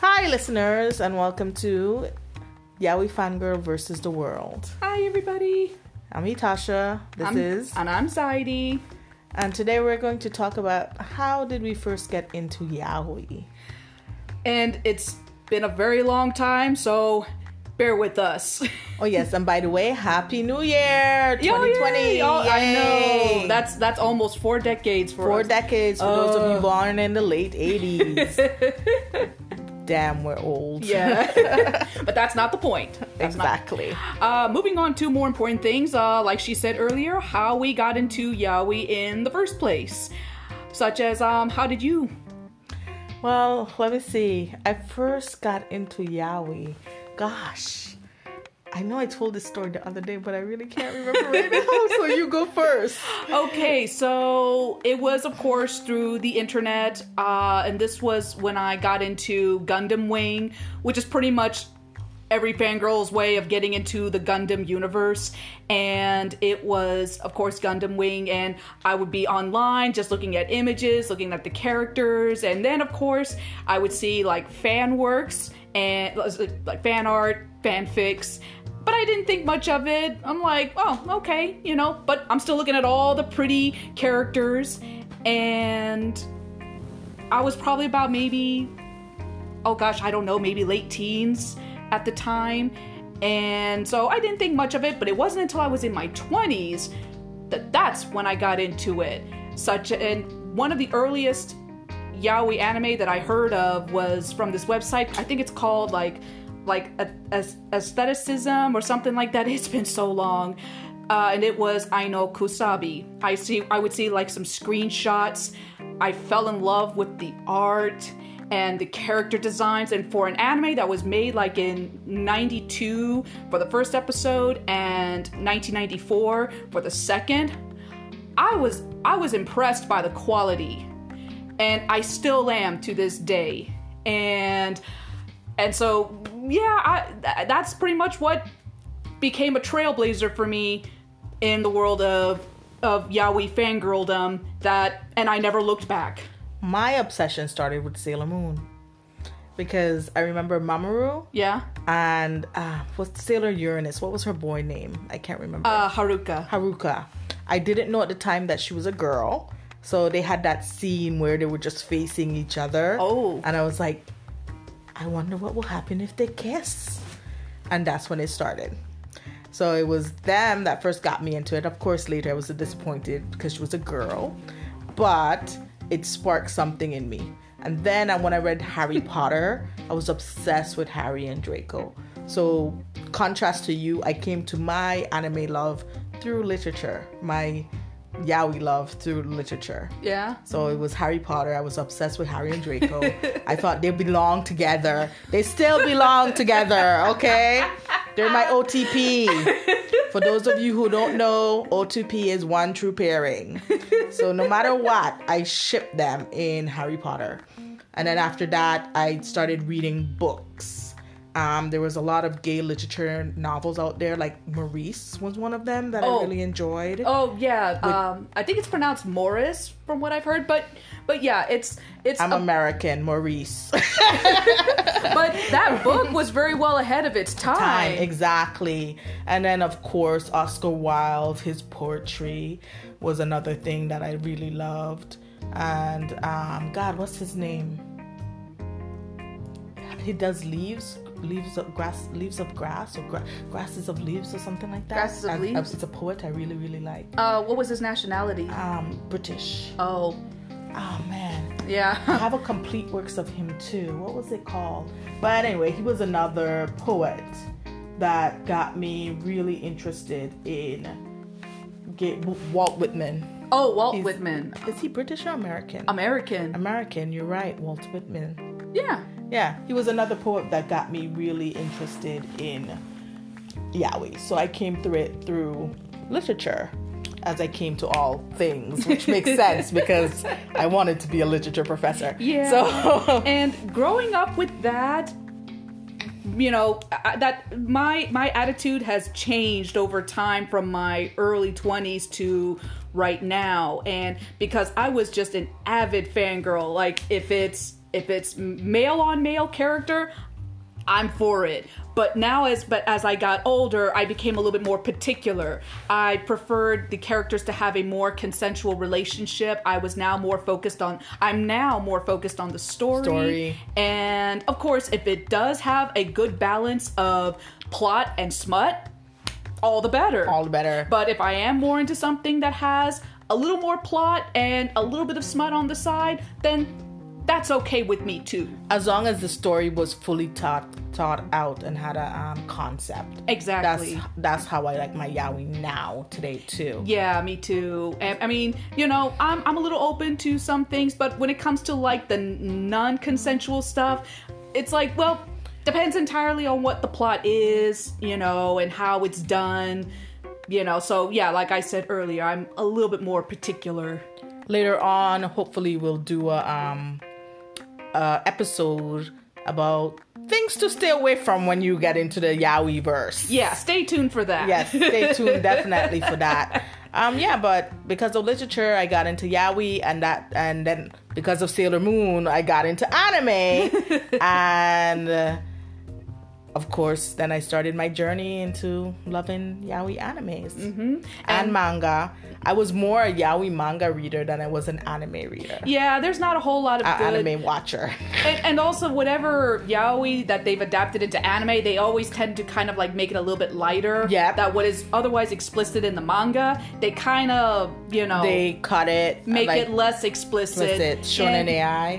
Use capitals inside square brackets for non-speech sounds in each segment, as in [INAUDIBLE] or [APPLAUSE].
Hi, listeners, and welcome to Yaoi Fangirl versus the World. Hi, everybody. I'm Itasha. This I'm, is, and I'm Zaidi. and today we're going to talk about how did we first get into yaoi. And it's been a very long time, so bear with us. Oh yes, and by the way, Happy New Year, 2020! yay! Oh, I know. That's that's almost four decades for four us. decades for those of you Oh. born in the late 80s. [LAUGHS] Damn, we're old. yeah. [LAUGHS] but that's not the point. That's not- exactly. Uh, moving on to more important things, uh, like she said earlier, how we got into yaoi in the first place. Such as, um, how did you? Well, let me see. I first got into yaoi. Gosh. I know I told this story the other day, but I really can't remember right [LAUGHS] now. So you go first. Okay, so it was, of course, through the internet, uh, and this was when I got into Gundam Wing, which is pretty much every fangirl's way of getting into the Gundam universe. And it was, of course, Gundam Wing, and I would be online just looking at images, looking at the characters, and then, of course, I would see like fan works and like fan art, fanfics. But I didn't think much of it. I'm like, oh, okay, you know, but I'm still looking at all the pretty characters, and I was probably about maybe, oh gosh, I don't know, maybe late teens at the time. And so I didn't think much of it, but it wasn't until I was in my 20s that that's when I got into it. Such and one of the earliest yaoi anime that I heard of was from this website. I think it's called like like a, a, aestheticism or something like that. [LAUGHS] It's been so long. Uh, and it was no Kusabi. I see I would see like some screenshots. I fell in love with the art and the character designs and for an anime that was made like in 92 for the first episode and 1994 for the second I was I was impressed by the quality and I still am to this day. And and so yeah, I th- that's pretty much what became a trailblazer for me in the world of of yaoi fangirldom that and I never looked back. My obsession started with Sailor Moon. Because I remember Mamoru Yeah. and uh, what's Sailor Uranus? What was her boy name? I can't remember. Uh Haruka. Haruka. I didn't know at the time that she was a girl. So they had that scene where they were just facing each other. Oh. And I was like, I wonder what will happen if they kiss. And that's when it started. So it was them that first got me into it. Of course, later I was disappointed because she was a girl, but it sparked something in me. And then uh, when I read Harry Potter, I was obsessed with Harry and Draco. So, contrast to you, I came to my anime love through literature, my yaoi love through literature. Yeah. So it was Harry Potter. I was obsessed with Harry and Draco. [LAUGHS] I thought they belong together. They still belong together, okay? They're my OTP. For those of you who don't know, OTP is one true pairing. So no matter what, I ship them in Harry Potter. And then after that, I started reading books. Um, there was a lot of gay literature novels out there, like Maurice was one of them that Oh. I really enjoyed. Oh yeah. Um I think it's pronounced Morris from what I've heard, but but yeah, it's it's I'm a- American, Maurice. [LAUGHS] but that book was very well ahead of its time. time exactly and then of course oscar wilde his poetry was another thing that i really loved and um god what's his name he does leaves leaves of grass leaves of grass or gra- grasses of leaves or something like that Grasses of uh, Leaves? it's a poet i really really like Uh, what was his nationality? um british Oh, oh man Yeah. I have a complete works of him too. What was it called? But anyway, he was another poet that got me really interested in get Walt Whitman. Oh, Walt He's- Whitman, Is he British or American? American. American, you're right, Walt Whitman. Yeah. Yeah, he was another poet that got me really interested in yaoi. So I came through it through literature as I came to all things, which [LAUGHS] makes sense because I wanted to be a literature professor. Yeah. So [LAUGHS] and growing up with that you know I- that my my attitude has changed over time from my early 20s to right now and because i was just an avid fangirl like if it's if it's male on male character, I'm for it. But now as but as I got older, I became a little bit more particular. I preferred the characters to have a more consensual relationship. I was now more focused on I'm now more focused on the story. Story. And of course, if it does have a good balance of plot and smut, all the better. All the better. But if I am more into something that has a little more plot and a little bit of smut on the side, then that's okay with me too. as long as the story was fully thought thought out and had a um, concept. Exactly. That's that's how I like my yaoi now today too. Yeah, me too. And, I mean, you know, I'm I'm a little open to some things, but when it comes to like the non-consensual stuff, it's like, well, depends entirely on what the plot is, you know, and how it's done. You know, so yeah, like I said earlier, I'm a little bit more particular. Later on, hopefully, we'll do a um a episode about things to stay away from when you get into the yaoi verse. Yeah, stay tuned for that. Yes, stay [LAUGHS] tuned definitely for that. Um, yeah, but because of literature, I got into yaoi, and that, and then because of Sailor Moon, I got into anime, [LAUGHS] and uh, of course, then I started my journey into loving yaoi animes and, And- manga. I was more a yaoi manga reader than I was an anime reader, Yeah, there's not a whole lot of a good anime watcher. And, and also, whatever yaoi that they've adapted into anime, they always tend to kind of like make it a little bit lighter. Yeah, That what is otherwise explicit in the manga, they kind of, you know, they cut it, make like, it less explicit. what's it, shonen And- AI.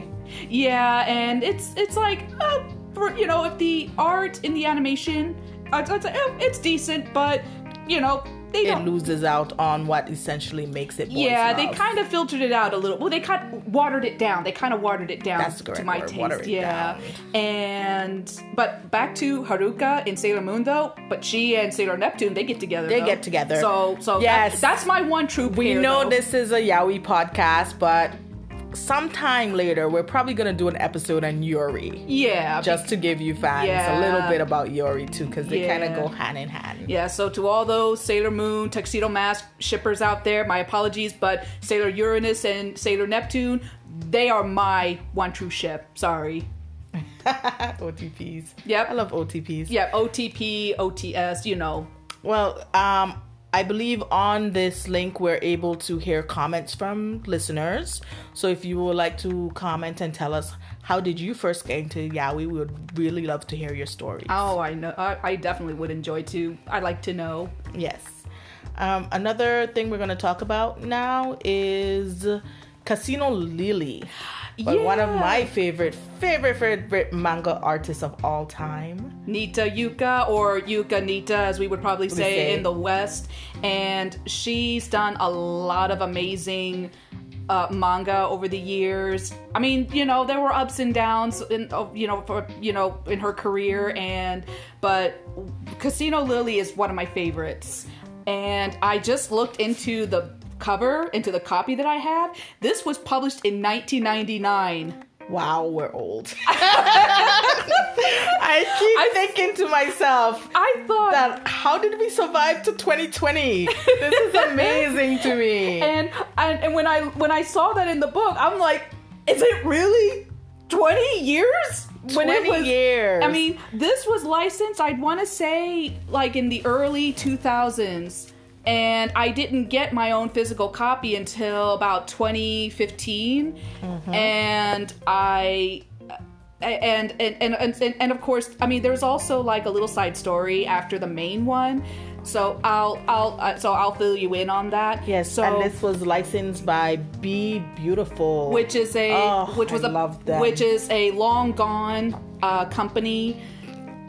Yeah, and it's it's like, uh, for, you know, if the art in the animation, I'd, I'd say oh, it's decent, but you know, they It loses out on what essentially makes it. yeah, they kind of filtered it out a little. Well, they kind of watered it down. They kind of watered it down That's to correct my word, taste. yeah, down. and but back to Haruka in Sailor Moon though. But she and Sailor Neptune they get together. They though. get together. So so Yes. that- that's my one true. We pair, know though. this is a yaoi podcast, but sometime later we're probably gonna do an episode on Yuri. Yeah, Just to give you fans a little bit about Yuri too, because they kind of go hand in hand. Yeah, so to all those Sailor Moon, Tuxedo Mask shippers out there, my apologies, but Sailor Uranus and Sailor Neptune, they are my one true ship. Sorry. [LAUGHS] OTPs. Yep. I love OTPs. Yeah, OTP, OTS, you know. Well, um, I believe on this link we're able to hear comments from listeners. So if you would like to comment and tell us how did you first get into yaoi, we would really love to hear your stories. Oh, I know. I, I definitely would enjoy to. I'd like to know. Yes. Um, another thing we're going to talk about now is Casino Lily. But one of my favorite, favorite, favorite manga artists of all time. Nitta Youka or Youka Nitta, as we would probably say, say. in the West. And she's done a lot of amazing uh, manga over the years. I mean, you know, there were ups and downs, in, you know, for you know, in her career, and but Casino Lily is one of my favorites. And I just looked into the cover, into the copy that I have. This was published in 1999. Wow, we're old. [LAUGHS] I keep I- thinking to myself I thought that how did we survive to 2020? This is amazing to me. [LAUGHS] and, and and when I when I saw that in the book, I'm like, is it really 20 years? When 20 years. I mean, this was licensed. I'd want to say like in the early 2000s, and I didn't get my own physical copy until about 2015, Mm-hmm. and I. And and, and and and of course, I mean, there's also like a little side story after the main one, so I'll I'll uh, so I'll fill you in on that. yes, so and this was licensed by Be Beautiful. which is a Oh, which was I a which is a long gone uh, company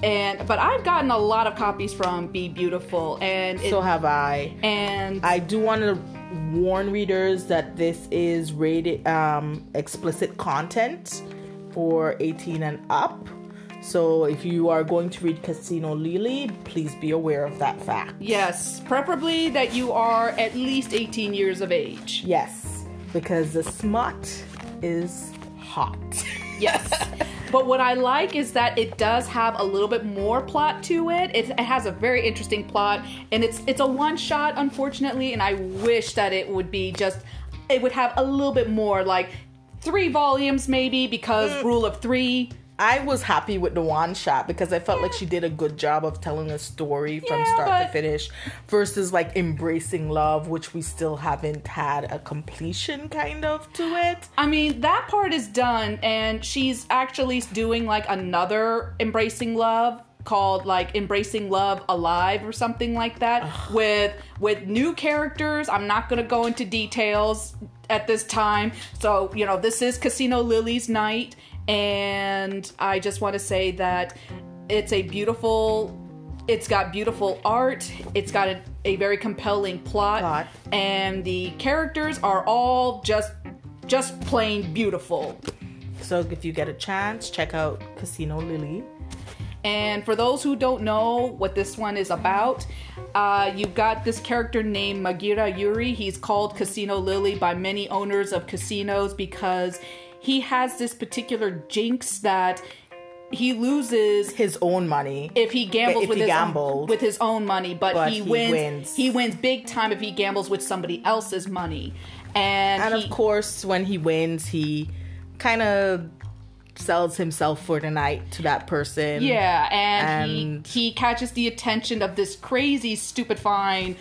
and but I've gotten a lot of copies from Be Beautiful and it, so have I. and I do want to warn readers that this is rated um, explicit content for 18 and up. So if you are going to read Casino Lily, please be aware of that fact. yes preferably that you are at least 18 years of age Yes, because the smut is hot. yes [LAUGHS] but what I like is that it does have a little bit more plot to it. it it has a very interesting plot and it's it's a one shot unfortunately and I wish that it would be just it would have a little bit more like three volumes maybe because Mm. rule of three. I was happy with the one shot because I felt like she did a good job of telling a story from Yeah, start to finish versus like embracing love, which we still haven't had a completion kind of to it. I mean, that part is done, and she's actually doing like another embracing love called like embracing love alive or something like that with with new characters. I'm not going to go into details at this time. So you know this is casino lily's night and i just want to say that it's a beautiful it's got beautiful art it's got a, a very compelling plot, Plot. and the characters are all just just plain beautiful So if you get a chance, check out Casino Lily. and for those who don't know what this one is about, uh, you've got this character named Magira Yuri. He's called Casino Lily by many owners of casinos because he has this particular jinx that he loses His own money. if he gambles If with he his gambles. own, with his own money, but, But he, he wins, wins. He wins big time if he gambles with somebody else's money, and, and he, of course, when he wins, he kind of sells himself for the night to that person. Yeah, and, And- he he catches the attention of this crazy, stupefying.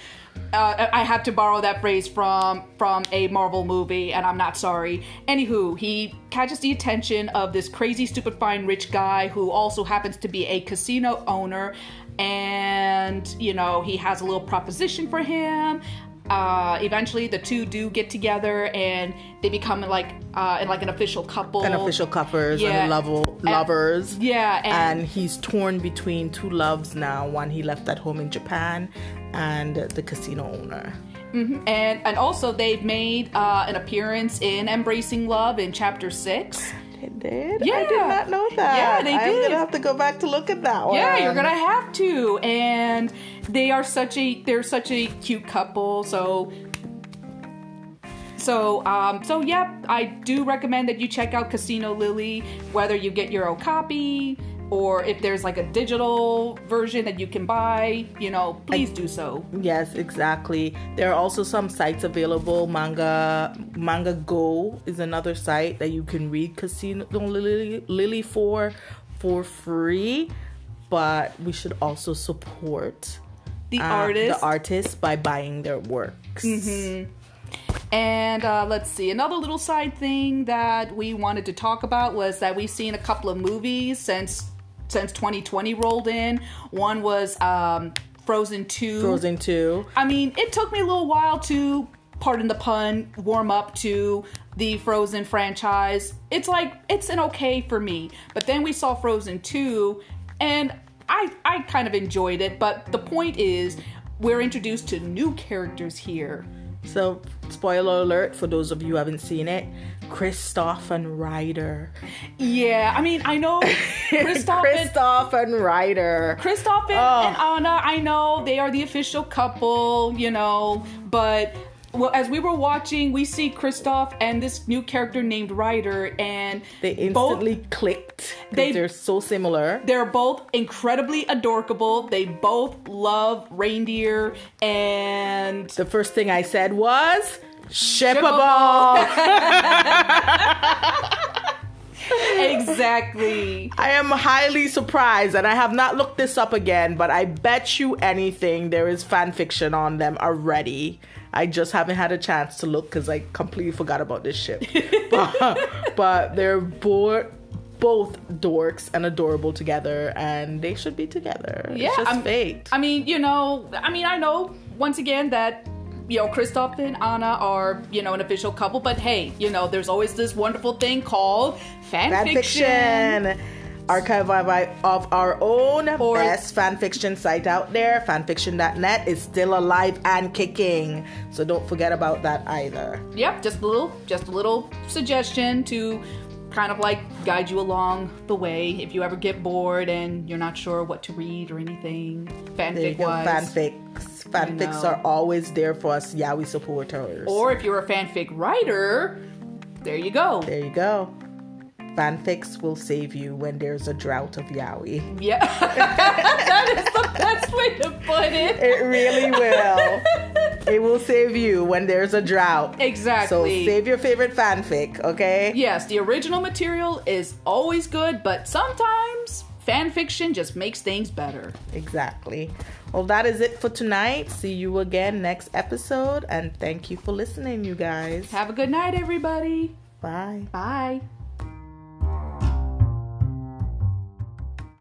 Uh, I have to borrow that phrase from from a Marvel movie, and I'm not sorry. Anywho, he catches the attention of this crazy, stupid, fine, rich guy who also happens to be a casino owner, and you know he has a little proposition for him. Uh, eventually, the two do get together, and they become like uh, like an official couple. An official couples Yeah. and level lovers. Yeah, and and he's torn between two loves now one he left at home in japan and the casino owner and and also they've made uh, an appearance in Embracing Love in chapter six. They did i did not know that Yeah, they i'm did. gonna have to go back to look at that one Yeah, you're gonna have to, and they are such a they're such a cute couple. So. So, um, so yeah, I do recommend that you check out Casino Lily, whether you get your own copy or if there's like a digital version that you can buy, you know, please do so. yes exactly. There are also some sites available. Manga manga go is another site that you can read casino lily, lily for for free but we should also support The uh, artist, the artist by buying their works. And uh, let's see, another little side thing that we wanted to talk about was that we've seen a couple of movies since since 2020 rolled in. One was um, Frozen 2. Frozen 2. I mean, it took me a little while to, pardon the pun, warm up to the Frozen franchise. It's like it's an okay for me. But then we saw Frozen 2 and I I kind of enjoyed it, but the point is we're introduced to new characters here. So, spoiler alert for those of you who haven't seen it Kristoff and Ryder. Yeah, I mean, I know [LAUGHS] Kristoff and and Ryder. Kristoff and, Oh. and Anna, I know they are the official couple, you know, but well, as we were watching, we see Kristoff and this new character named Ryder, and They both instantly clicked. They- They, they're so similar. they're both incredibly adorable. They both love reindeer, and The first thing I said was shippable. [LAUGHS] exactly. I am highly surprised, and I have not looked this up again, but I bet you anything there is fan fiction on them already. I just haven't had a chance to look because I completely forgot about this ship. [LAUGHS] but, but they're both both dorks and adorable together, and they should be together. Yeah, it's just I'm- fate. I mean, you know, I mean, I know once again that you know Kristoff and Anna are you know an official couple, but hey, you know, there's always this wonderful thing called fan, fan fiction. fiction. Archive of, our own Or- best fan fiction site out there, fanfiction.net, is still alive and kicking. So don't forget about that either. Yep, just a little, just a little suggestion to kind of like guide you along the way if you ever get bored and you're not sure what to read or anything fanfic wise. Fanfics. Know. are always there for us. Yeah, supporters. Or if you're a fanfic writer, there you go. there you go. fanfics will save you when there's a drought of yaoi. Yeah, [LAUGHS] that is the best way to put it. It really will. it will save you when there's a drought. Exactly. So save your favorite fanfic, okay? yes, the original material is always good, but sometimes fan fiction just makes things better. Exactly. Well, that is it for tonight. See you again next episode, and thank you for listening, you guys. Have a good night, everybody. Bye. Bye.